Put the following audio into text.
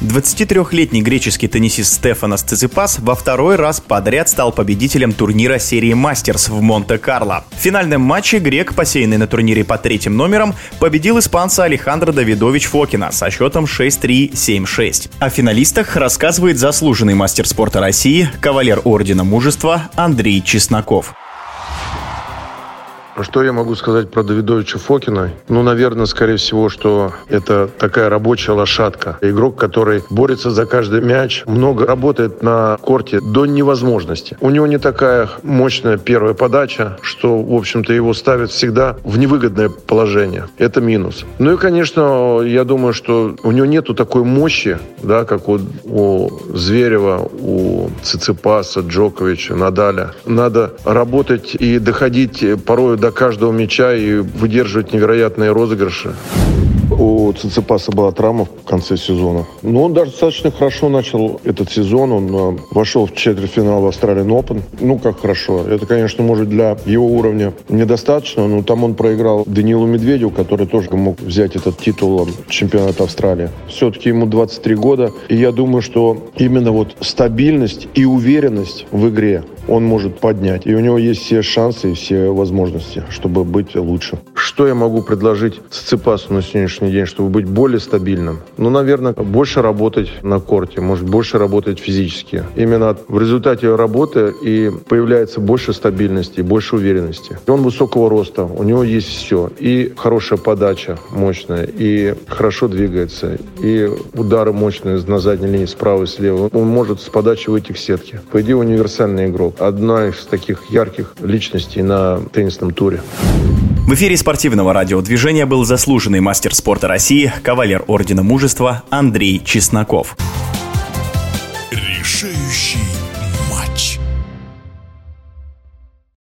23-летний греческий теннисист Стефанос Циципас во второй раз подряд стал победителем турнира серии «Мастерс» в Монте-Карло. В финальном матче грек, посеянный на турнире по третьим номерам, победил испанца Алехандро Давидович Фокина со счетом 6-3-7-6. О финалистах рассказывает заслуженный мастер спорта России, кавалер Ордена Мужества Андрей Чесноков. Что я могу сказать про Давидовича Фокина? Ну, наверное, скорее всего, что это такая рабочая лошадка. Игрок, который борется за каждый мяч, много работает на корте до невозможности. У него не такая мощная первая подача, что, в общем-то, его ставят всегда в невыгодное положение. Это минус. Ну и, конечно, я думаю, что у него нету такой мощи, да, как у, у Зверева, у Циципаса, Джоковича, Надаля. Надо работать и доходить порой до до каждого мяча и выдерживать невероятные розыгрыши. У Циципаса была травма в конце сезона. Но он даже достаточно хорошо начал этот сезон. Он э, вошел в четвертьфинал в Australian Open. Ну, как хорошо. Это, конечно, может для его уровня недостаточно, но там он проиграл Данилу Медведеву, который тоже мог взять этот титул чемпионата Австралии. Все-таки ему 23 года. И я думаю, что именно вот стабильность и уверенность в игре он может поднять. И у него есть все шансы и все возможности, чтобы быть лучше. Что я могу предложить Циципасу на сегодняшний день, чтобы быть более стабильным? Ну, наверное, больше работать на корте, может, больше работать физически. Именно в результате работы и появляется больше стабильности, больше уверенности. Он высокого роста, у него есть все. И хорошая подача мощная, и хорошо двигается, и удары мощные на задней линии справа и слева. Он может с подачи выйти к сетке. По идее, универсальный игрок одна из таких ярких личностей на теннисном туре. В эфире спортивного радиодвижения был заслуженный мастер спорта России, кавалер Ордена Мужества Андрей Чесноков. Решающий